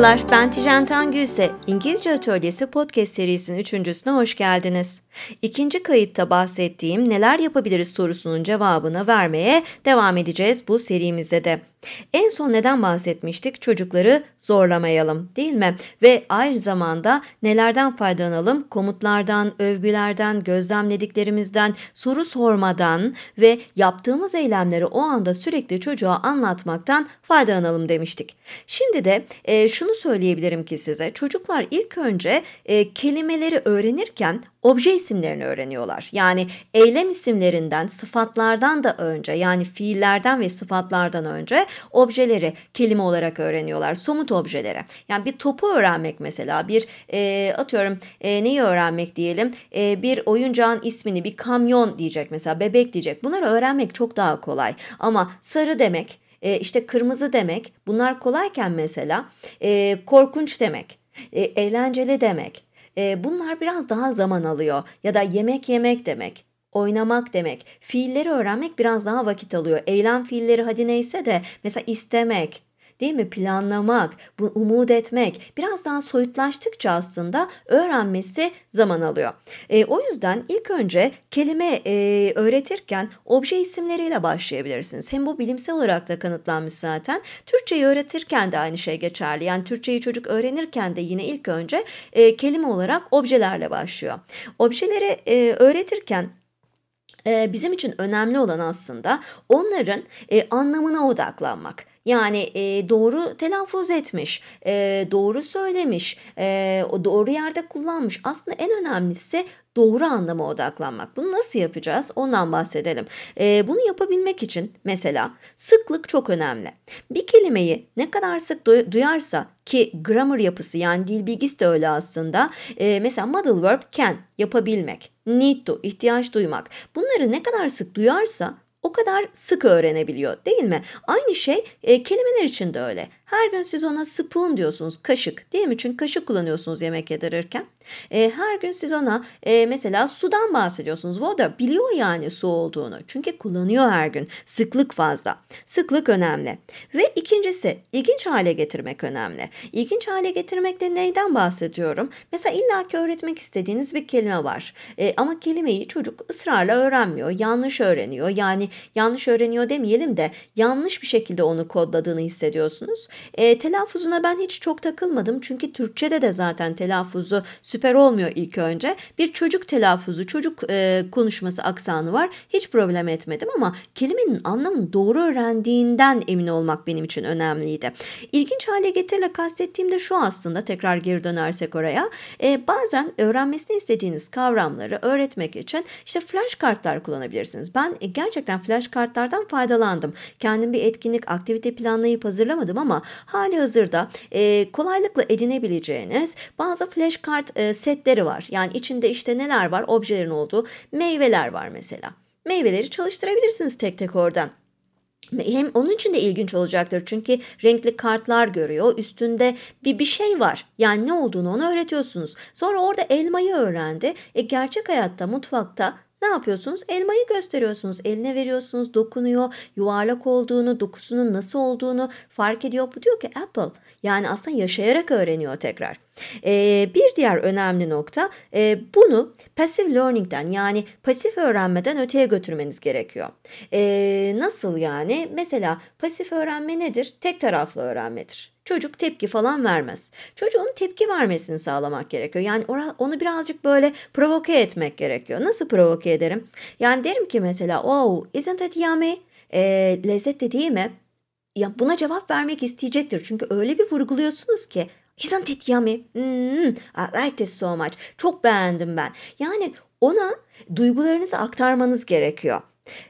Merhabalar, ben Tijen Tangülse. İngilizce Atölyesi podcast serisinin üçüncüsüne hoş geldiniz. İkinci kayıtta bahsettiğim neler yapabiliriz sorusunun cevabını vermeye devam edeceğiz bu serimizde de. En son neden bahsetmiştik? Çocukları zorlamayalım değil mi? Ve aynı zamanda nelerden faydalanalım? Komutlardan, övgülerden, gözlemlediklerimizden, soru sormadan ve yaptığımız eylemleri o anda sürekli çocuğa anlatmaktan faydalanalım demiştik. Şimdi de e, şunu söyleyebilirim ki size. Çocuklar ilk önce e, kelimeleri öğrenirken obje isimlerini öğreniyorlar. Yani eylem isimlerinden, sıfatlardan da önce yani fiillerden ve sıfatlardan önce objeleri kelime olarak öğreniyorlar. Somut objeleri. Yani bir topu öğrenmek mesela bir e, atıyorum e, neyi öğrenmek diyelim e, bir oyuncağın ismini bir kamyon diyecek mesela bebek diyecek. Bunları öğrenmek çok daha kolay. Ama sarı demek e, işte kırmızı demek bunlar kolayken mesela e, korkunç demek, e, eğlenceli demek e, bunlar biraz daha zaman alıyor ya da yemek yemek demek oynamak demek. Fiilleri öğrenmek biraz daha vakit alıyor. Eylem fiilleri hadi neyse de mesela istemek, değil mi? Planlamak, bu umut etmek biraz daha soyutlaştıkça aslında öğrenmesi zaman alıyor. E, o yüzden ilk önce kelime e, öğretirken obje isimleriyle başlayabilirsiniz. Hem bu bilimsel olarak da kanıtlanmış zaten. Türkçeyi öğretirken de aynı şey geçerli. Yani Türkçeyi çocuk öğrenirken de yine ilk önce e, kelime olarak objelerle başlıyor. Objeleri e, öğretirken e, bizim için önemli olan aslında onların e, anlamına odaklanmak. Yani e, doğru telaffuz etmiş, e, doğru söylemiş, e, o doğru yerde kullanmış. Aslında en önemlisi doğru anlama odaklanmak. Bunu nasıl yapacağız? Ondan bahsedelim. E, bunu yapabilmek için mesela sıklık çok önemli. Bir kelimeyi ne kadar sık duyarsa ki grammar yapısı yani dil bilgisi de öyle aslında. E, mesela model verb can yapabilmek, need to ihtiyaç duymak. Bunları ne kadar sık duyarsa o kadar sık öğrenebiliyor değil mi? Aynı şey e, kelimeler için de öyle. Her gün siz ona spoon diyorsunuz, kaşık değil mi? Çünkü kaşık kullanıyorsunuz yemek yedirirken. E, her gün siz ona e, mesela sudan bahsediyorsunuz. Water biliyor yani su olduğunu. Çünkü kullanıyor her gün. Sıklık fazla. Sıklık önemli. Ve ikincisi ilginç hale getirmek önemli. İlginç hale getirmekte neyden bahsediyorum? Mesela illaki öğretmek istediğiniz bir kelime var. E, ama kelimeyi çocuk ısrarla öğrenmiyor. Yanlış öğreniyor. Yani yanlış öğreniyor demeyelim de yanlış bir şekilde onu kodladığını hissediyorsunuz. E, telaffuzuna ben hiç çok takılmadım çünkü Türkçe'de de zaten telaffuzu süper olmuyor ilk önce. Bir çocuk telaffuzu, çocuk e, konuşması aksanı var. Hiç problem etmedim ama kelimenin anlamını doğru öğrendiğinden emin olmak benim için önemliydi. İlginç hale getirle kastettiğim de şu aslında tekrar geri dönersek oraya. E, bazen öğrenmesini istediğiniz kavramları öğretmek için işte flash kartlar kullanabilirsiniz. Ben e, gerçekten flash kartlardan faydalandım. Kendim bir etkinlik, aktivite planlayıp hazırlamadım ama hali hazırda e, kolaylıkla edinebileceğiniz bazı flashcard e, setleri var. Yani içinde işte neler var? Objelerin olduğu meyveler var mesela. Meyveleri çalıştırabilirsiniz tek tek oradan. Hem onun için de ilginç olacaktır çünkü renkli kartlar görüyor. Üstünde bir bir şey var. Yani ne olduğunu ona öğretiyorsunuz. Sonra orada elmayı öğrendi. E gerçek hayatta mutfakta yapıyorsunuz? Elmayı gösteriyorsunuz. Eline veriyorsunuz, dokunuyor. Yuvarlak olduğunu, dokusunun nasıl olduğunu fark ediyor. Bu diyor ki apple. Yani aslında yaşayarak öğreniyor tekrar. Ee, bir diğer önemli nokta e, bunu passive learning'den yani pasif öğrenmeden öteye götürmeniz gerekiyor. Ee, nasıl yani? Mesela pasif öğrenme nedir? Tek taraflı öğrenmedir. Çocuk tepki falan vermez. Çocuğun tepki vermesini sağlamak gerekiyor. Yani onu birazcık böyle provoke etmek gerekiyor. Nasıl provoke ederim? Yani derim ki mesela oh isn't it yummy? E, lezzetli değil mi? Ya buna cevap vermek isteyecektir. Çünkü öyle bir vurguluyorsunuz ki Isn't it yummy? Mm, I like this so much. Çok beğendim ben. Yani ona duygularınızı aktarmanız gerekiyor.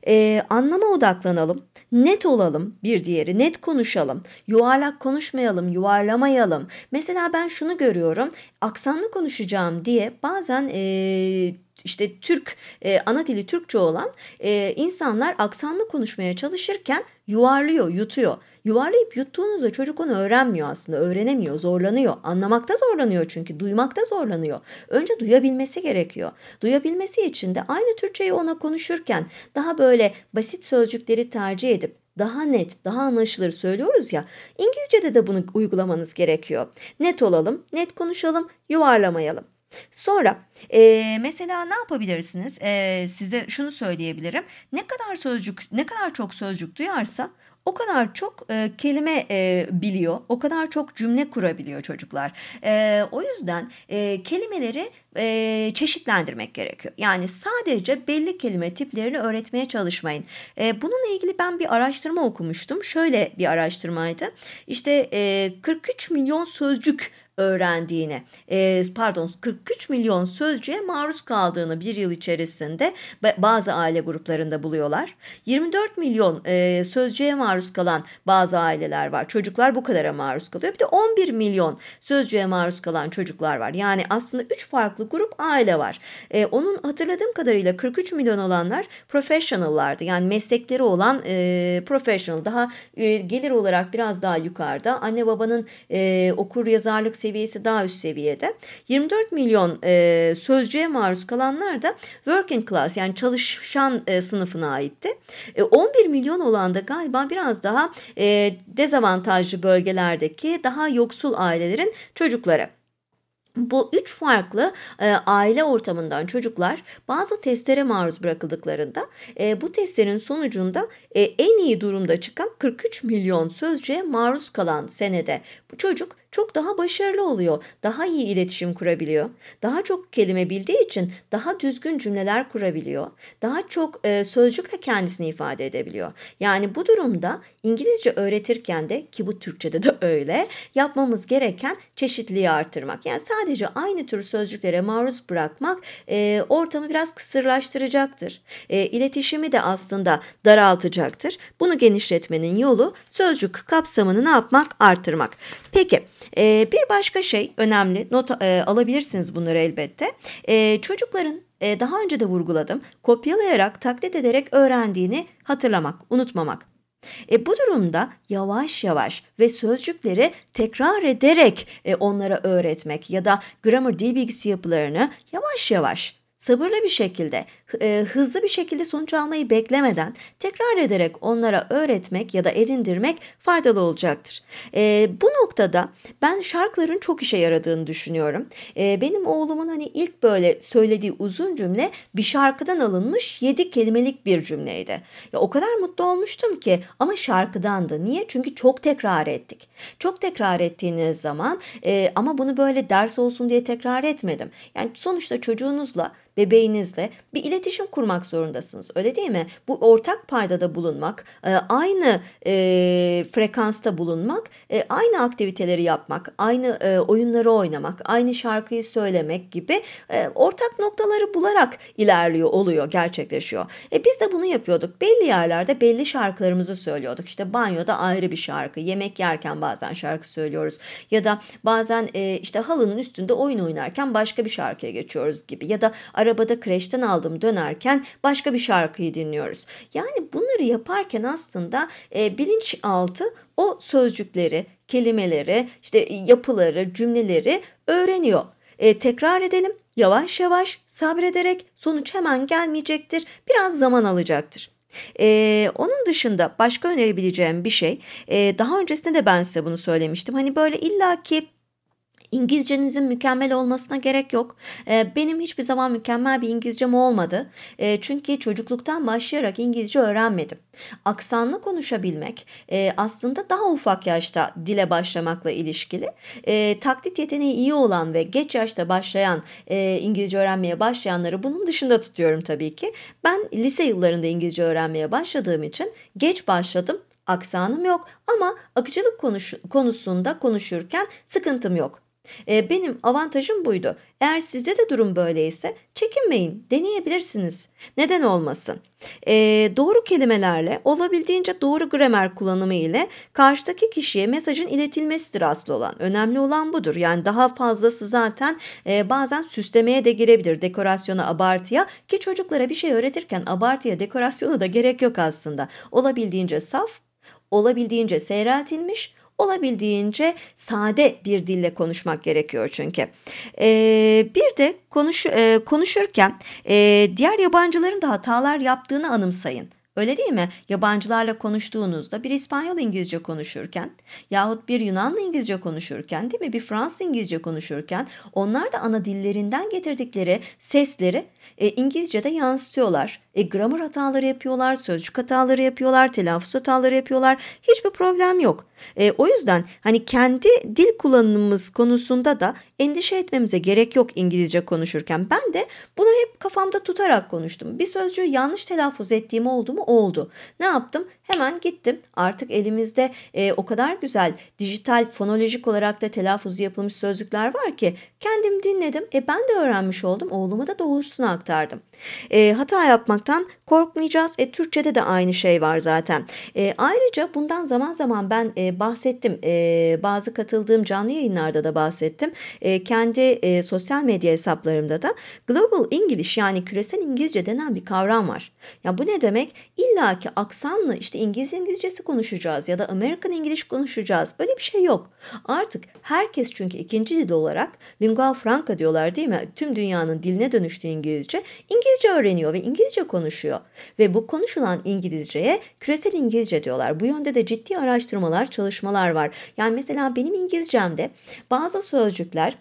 Ee, anlama odaklanalım. Net olalım bir diğeri. Net konuşalım. Yuvarlak konuşmayalım, yuvarlamayalım. Mesela ben şunu görüyorum. Aksanlı konuşacağım diye bazen ee, işte Türk e, ana dili Türkçe olan e, insanlar aksanlı konuşmaya çalışırken yuvarlıyor, yutuyor. Yuvarlayıp yuttuğunuzda çocuk onu öğrenmiyor aslında. Öğrenemiyor, zorlanıyor. Anlamakta zorlanıyor çünkü. Duymakta zorlanıyor. Önce duyabilmesi gerekiyor. Duyabilmesi için de aynı Türkçeyi ona konuşurken daha böyle basit sözcükleri tercih edip daha net, daha anlaşılır söylüyoruz ya. İngilizce'de de bunu uygulamanız gerekiyor. Net olalım, net konuşalım, yuvarlamayalım. Sonra e, mesela ne yapabilirsiniz? E, size şunu söyleyebilirim. Ne kadar sözcük, ne kadar çok sözcük duyarsa o kadar çok e, kelime e, biliyor, o kadar çok cümle kurabiliyor çocuklar. E, o yüzden e, kelimeleri e, çeşitlendirmek gerekiyor. Yani sadece belli kelime tiplerini öğretmeye çalışmayın. E, bununla ilgili ben bir araştırma okumuştum. Şöyle bir araştırmaydı. İşte e, 43 milyon sözcük öğrendiğini, e, pardon 43 milyon sözcüğe maruz kaldığını bir yıl içerisinde bazı aile gruplarında buluyorlar. 24 milyon e, sözcüğe maruz kalan bazı aileler var. Çocuklar bu kadara maruz kalıyor. Bir de 11 milyon sözcüğe maruz kalan çocuklar var. Yani aslında 3 farklı grup aile var. E, onun hatırladığım kadarıyla 43 milyon olanlar professional'lardı. Yani meslekleri olan e, professional daha e, gelir olarak biraz daha yukarıda. Anne babanın e, okur yazarlık seviyesi seviyesi daha üst seviyede. 24 milyon e, sözcüğe maruz kalanlar da working class yani çalışan e, sınıfına aitti. E, 11 milyon olan da galiba biraz daha e, dezavantajlı bölgelerdeki daha yoksul ailelerin çocukları. Bu üç farklı e, aile ortamından çocuklar bazı testlere maruz bırakıldıklarında e, bu testlerin sonucunda e, en iyi durumda çıkan 43 milyon sözcüğe maruz kalan senede bu çocuk çok daha başarılı oluyor. Daha iyi iletişim kurabiliyor. Daha çok kelime bildiği için daha düzgün cümleler kurabiliyor. Daha çok e, sözcükle kendisini ifade edebiliyor. Yani bu durumda İngilizce öğretirken de ki bu Türkçe'de de öyle yapmamız gereken çeşitliliği artırmak. Yani sadece aynı tür sözcüklere maruz bırakmak e, ortamı biraz kısırlaştıracaktır. E, iletişimi de aslında daraltacaktır. Bunu genişletmenin yolu sözcük kapsamını ne yapmak? Artırmak. Peki e, bir başka şey önemli not e, alabilirsiniz bunları elbette. E, çocukların e, daha önce de vurguladım kopyalayarak taklit ederek öğrendiğini hatırlamak, unutmamak. E, bu durumda yavaş yavaş ve sözcükleri tekrar ederek e, onlara öğretmek ya da grammar dil bilgisi yapılarını yavaş yavaş sabırlı bir şekilde, e, hızlı bir şekilde sonuç almayı beklemeden tekrar ederek onlara öğretmek ya da edindirmek faydalı olacaktır. E, bu noktada ben şarkıların çok işe yaradığını düşünüyorum. E, benim oğlumun hani ilk böyle söylediği uzun cümle bir şarkıdan alınmış 7 kelimelik bir cümleydi. Ya o kadar mutlu olmuştum ki ama şarkıdandı. Niye? Çünkü çok tekrar ettik. Çok tekrar ettiğiniz zaman ama bunu böyle ders olsun diye tekrar etmedim. Yani sonuçta çocuğunuzla bebeğinizle bir iletişim kurmak zorundasınız. Öyle değil mi? Bu ortak paydada bulunmak, e, aynı e, frekansta bulunmak, e, aynı aktiviteleri yapmak, aynı oyunları oynamak, aynı şarkıyı söylemek gibi ortak noktaları bularak ilerliyor, oluyor, gerçekleşiyor. E, biz de bunu yapıyorduk. Belli yerlerde belli şarkılarımızı söylüyorduk. İşte banyoda ayrı bir şarkı, yemek yerken bazen şarkı söylüyoruz ya da bazen işte halının üstünde oyun oynarken başka bir şarkıya geçiyoruz gibi ya da arabada kreşten aldım dönerken başka bir şarkıyı dinliyoruz. Yani bunları yaparken aslında e, bilinçaltı o sözcükleri, kelimeleri, işte yapıları, cümleleri öğreniyor. E, tekrar edelim. Yavaş yavaş sabrederek sonuç hemen gelmeyecektir. Biraz zaman alacaktır. Ee, onun dışında başka önerebileceğim bir şey e, daha öncesinde de ben size bunu söylemiştim. Hani böyle illaki İngilizcenizin mükemmel olmasına gerek yok. Ee, benim hiçbir zaman mükemmel bir İngilizcem olmadı. Ee, çünkü çocukluktan başlayarak İngilizce öğrenmedim. Aksanlı konuşabilmek e, aslında daha ufak yaşta dile başlamakla ilişkili. Ee, taklit yeteneği iyi olan ve geç yaşta başlayan e, İngilizce öğrenmeye başlayanları bunun dışında tutuyorum tabii ki. Ben lise yıllarında İngilizce öğrenmeye başladığım için geç başladım aksanım yok ama akıcılık konuş konusunda konuşurken sıkıntım yok. E, benim avantajım buydu. Eğer sizde de durum böyleyse çekinmeyin, deneyebilirsiniz. Neden olmasın? E, doğru kelimelerle, olabildiğince doğru gramer kullanımı ile karşıdaki kişiye mesajın iletilmesidir asıl olan. Önemli olan budur. Yani daha fazlası zaten e, bazen süslemeye de girebilir. Dekorasyona, abartıya ki çocuklara bir şey öğretirken abartıya, dekorasyona da gerek yok aslında. Olabildiğince saf, olabildiğince seyreltilmiş, olabildiğince sade bir dille konuşmak gerekiyor çünkü. Ee, bir de konuş, e, konuşurken e, diğer yabancıların da hatalar yaptığını anımsayın. Öyle değil mi? Yabancılarla konuştuğunuzda bir İspanyol İngilizce konuşurken yahut bir Yunanlı İngilizce konuşurken değil mi? Bir Fransız İngilizce konuşurken onlar da ana dillerinden getirdikleri sesleri e, İngilizce'de yansıtıyorlar. E, gramer hataları yapıyorlar, sözcük hataları yapıyorlar, telaffuz hataları yapıyorlar. Hiçbir problem yok. E, o yüzden hani kendi dil kullanımımız konusunda da endişe etmemize gerek yok İngilizce konuşurken. Ben de bunu hep kafamda tutarak konuştum. Bir sözcüğü yanlış telaffuz ettiğim oldu mu? Oldu. Ne yaptım? Hemen gittim. Artık elimizde e, o kadar güzel dijital fonolojik olarak da telaffuz yapılmış sözcükler var ki kendim dinledim. E ben de öğrenmiş oldum. Oğluma da doğrusunu aktardım. E, hata yapmaktan korkmayacağız. E, Türkçe'de de aynı şey var zaten. E, ayrıca bundan zaman zaman ben e, bahsettim. E, bazı katıldığım canlı yayınlarda da bahsettim. E, kendi e, sosyal medya hesaplarımda da Global English yani küresel İngilizce denen bir kavram var. Ya bu ne demek? İlla ki aksanlı işte İngiliz İngilizcesi konuşacağız ya da American English konuşacağız. Öyle bir şey yok. Artık herkes çünkü ikinci dil olarak lingua franca diyorlar değil mi? Tüm dünyanın diline dönüştü İngilizce. İngilizce öğreniyor ve İngilizce konuşuyor. Ve bu konuşulan İngilizceye küresel İngilizce diyorlar. Bu yönde de ciddi araştırmalar, çalışmalar var. Yani mesela benim İngilizcemde bazı sözcükler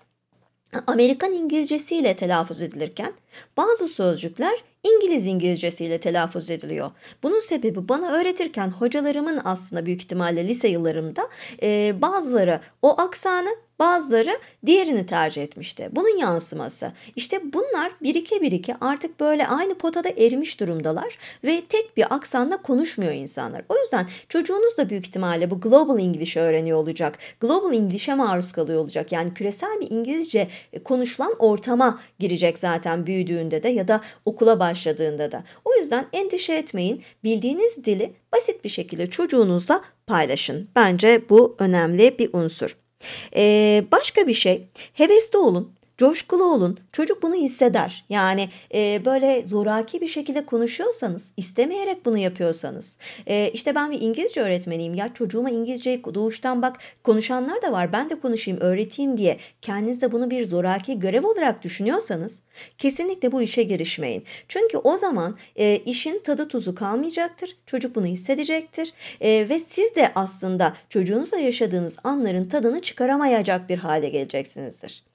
Amerikan İngilizcesiyle telaffuz edilirken bazı sözcükler İngiliz İngilizcesiyle telaffuz ediliyor. Bunun sebebi bana öğretirken hocalarımın aslında büyük ihtimalle lise yıllarımda e, bazıları o aksanı Bazıları diğerini tercih etmişti. Bunun yansıması. İşte bunlar birike birike artık böyle aynı potada erimiş durumdalar ve tek bir aksanla konuşmuyor insanlar. O yüzden çocuğunuz da büyük ihtimalle bu Global English öğreniyor olacak. Global English'e maruz kalıyor olacak. Yani küresel bir İngilizce konuşulan ortama girecek zaten büyüdüğünde de ya da okula başladığında da. O yüzden endişe etmeyin. Bildiğiniz dili basit bir şekilde çocuğunuzla paylaşın. Bence bu önemli bir unsur. Ee, başka bir şey. Hevesli olun coşkulu olun. Çocuk bunu hisseder. Yani e, böyle zoraki bir şekilde konuşuyorsanız, istemeyerek bunu yapıyorsanız. E, işte ben bir İngilizce öğretmeniyim. Ya çocuğuma İngilizceyi doğuştan bak konuşanlar da var. Ben de konuşayım, öğreteyim diye. Kendinizde bunu bir zoraki görev olarak düşünüyorsanız kesinlikle bu işe girişmeyin. Çünkü o zaman e, işin tadı tuzu kalmayacaktır. Çocuk bunu hissedecektir. E, ve siz de aslında çocuğunuzla yaşadığınız anların tadını çıkaramayacak bir hale geleceksinizdir.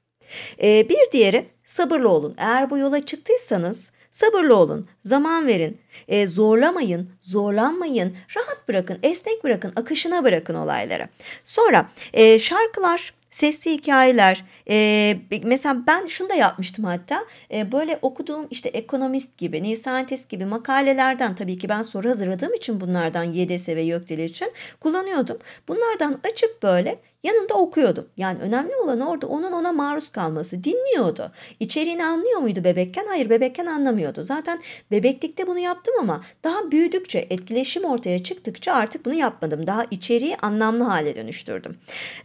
Ee, bir diğeri sabırlı olun. Eğer bu yola çıktıysanız sabırlı olun, zaman verin, e, zorlamayın, zorlanmayın, rahat bırakın, esnek bırakın, akışına bırakın olayları. Sonra e, şarkılar, sesli hikayeler. E, mesela ben şunu da yapmıştım hatta. E, böyle okuduğum işte ekonomist gibi, New Scientist gibi makalelerden tabii ki ben soru hazırladığım için bunlardan YDS ve YÖKDİL için kullanıyordum. Bunlardan açıp böyle yanında okuyordum. Yani önemli olan orada onun ona maruz kalması. Dinliyordu. İçeriğini anlıyor muydu bebekken? Hayır bebekken anlamıyordu. Zaten bebeklikte bunu yaptım ama daha büyüdükçe, etkileşim ortaya çıktıkça artık bunu yapmadım. Daha içeriği anlamlı hale dönüştürdüm.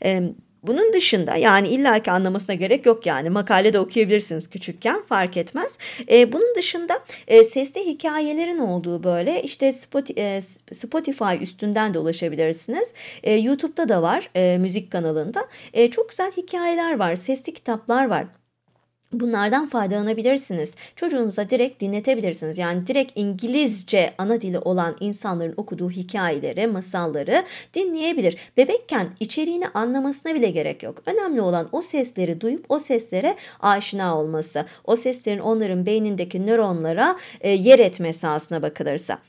Ee, bunun dışında yani illaki anlamasına gerek yok yani makale de okuyabilirsiniz küçükken fark etmez. E, bunun dışında e, sesli hikayelerin olduğu böyle işte e, Spotify üstünden de ulaşabilirsiniz. E, YouTube'da da var e, müzik kanalında. E, çok güzel hikayeler var, sesli kitaplar var. Bunlardan faydalanabilirsiniz. Çocuğunuza direkt dinletebilirsiniz. Yani direkt İngilizce ana dili olan insanların okuduğu hikayeleri, masalları dinleyebilir. Bebekken içeriğini anlamasına bile gerek yok. Önemli olan o sesleri duyup o seslere aşina olması. O seslerin onların beynindeki nöronlara e, yer etmesi aslına bakılırsa.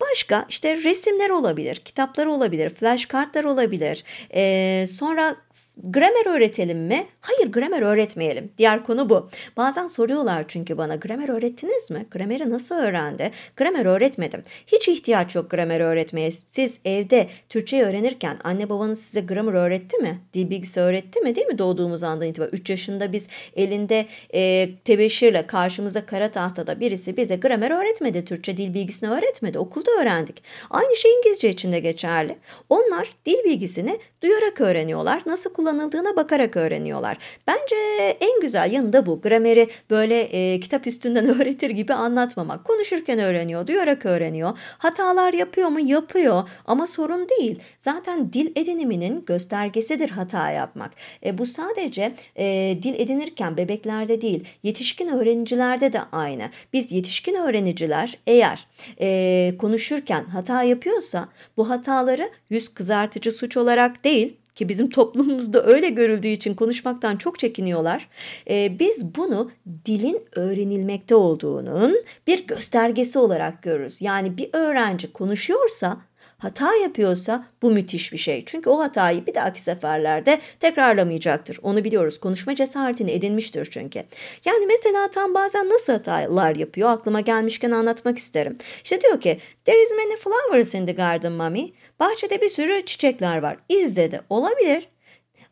Başka işte resimler olabilir, kitaplar olabilir, flashkartlar olabilir. Ee, sonra gramer öğretelim mi? Hayır gramer öğretmeyelim. Diğer konu bu. Bazen soruyorlar çünkü bana gramer öğrettiniz mi? Grameri nasıl öğrendi? Gramer öğretmedim. Hiç ihtiyaç yok gramer öğretmeye. Siz evde Türkçe öğrenirken anne babanız size gramer öğretti mi? Dil bilgisi öğretti mi? Değil mi doğduğumuz andan itibaren? 3 yaşında biz elinde e, tebeşirle karşımızda kara tahtada birisi bize gramer öğretmedi. Türkçe dil bilgisini öğretmedi. Okulda öğrendik. Aynı şey İngilizce için de geçerli. Onlar dil bilgisini duyarak öğreniyorlar. Nasıl kullanıldığına bakarak öğreniyorlar. Bence en güzel yanı da bu. Grameri böyle e, kitap üstünden öğretir gibi anlatmamak. Konuşurken öğreniyor, duyarak öğreniyor. Hatalar yapıyor mu? Yapıyor ama sorun değil. Zaten dil ediniminin göstergesidir hata yapmak. E, bu sadece e, dil edinirken bebeklerde değil, yetişkin öğrenicilerde de aynı. Biz yetişkin öğreniciler eğer e, konuş konuşurken hata yapıyorsa bu hataları yüz kızartıcı suç olarak değil ki bizim toplumumuzda öyle görüldüğü için konuşmaktan çok çekiniyorlar. Ee, biz bunu dilin öğrenilmekte olduğunun bir göstergesi olarak görürüz. Yani bir öğrenci konuşuyorsa hata yapıyorsa bu müthiş bir şey. Çünkü o hatayı bir dahaki seferlerde tekrarlamayacaktır. Onu biliyoruz. Konuşma cesaretini edinmiştir çünkü. Yani mesela tam bazen nasıl hatalar yapıyor aklıma gelmişken anlatmak isterim. İşte diyor ki there is many flowers in the garden mommy. Bahçede bir sürü çiçekler var. Is dedi. Olabilir.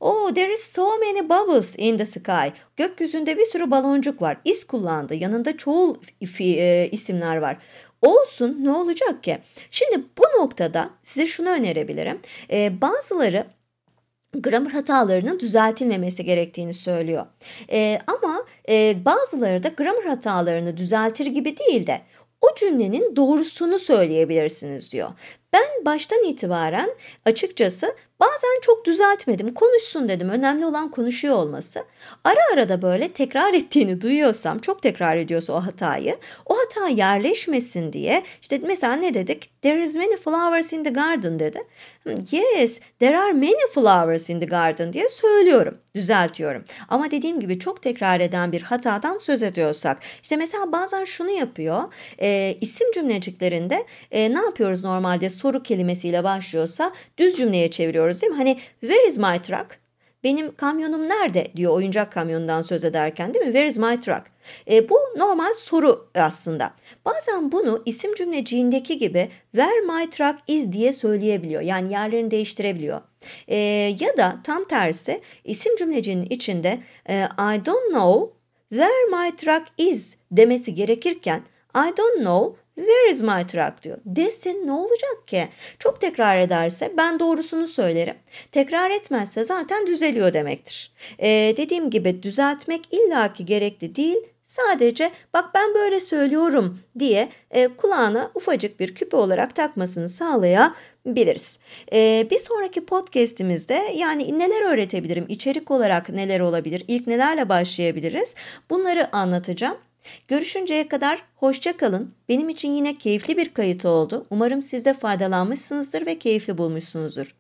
Oh, there is so many bubbles in the sky. Gökyüzünde bir sürü baloncuk var. Is kullandı. Yanında çoğul e, isimler var. Olsun ne olacak ki? Şimdi bu noktada size şunu önerebilirim. Ee, bazıları gramer hatalarının düzeltilmemesi gerektiğini söylüyor. Ee, ama e, bazıları da gramer hatalarını düzeltir gibi değil de o cümlenin doğrusunu söyleyebilirsiniz diyor. Ben baştan itibaren açıkçası bazen çok düzeltmedim. Konuşsun dedim. Önemli olan konuşuyor olması. Ara ara da böyle tekrar ettiğini duyuyorsam, çok tekrar ediyorsa o hatayı, o hata yerleşmesin diye işte mesela ne dedik? There is many flowers in the garden dedi. Yes, there are many flowers in the garden diye söylüyorum, düzeltiyorum. Ama dediğim gibi çok tekrar eden bir hatadan söz ediyorsak, işte mesela bazen şunu yapıyor, e, isim cümleciklerinde e, ne yapıyoruz normalde soru kelimesiyle başlıyorsa düz cümleye çeviriyoruz değil mi? Hani where is my truck? Benim kamyonum nerede diyor oyuncak kamyonundan söz ederken değil mi? Where is my truck? E, bu normal soru aslında. Bazen bunu isim cümleciğindeki gibi where my truck is diye söyleyebiliyor. Yani yerlerini değiştirebiliyor. E, ya da tam tersi isim cümlecinin içinde e, I don't know where my truck is demesi gerekirken I don't know Where is my truck diyor. Desin ne olacak ki? Çok tekrar ederse ben doğrusunu söylerim. Tekrar etmezse zaten düzeliyor demektir. Ee, dediğim gibi düzeltmek illaki gerekli değil. Sadece bak ben böyle söylüyorum diye e, kulağına ufacık bir küpe olarak takmasını sağlayabiliriz. E, bir sonraki podcastimizde yani neler öğretebilirim, içerik olarak neler olabilir, ilk nelerle başlayabiliriz bunları anlatacağım. Görüşünceye kadar hoşça kalın. Benim için yine keyifli bir kayıt oldu. Umarım siz de faydalanmışsınızdır ve keyifli bulmuşsunuzdur.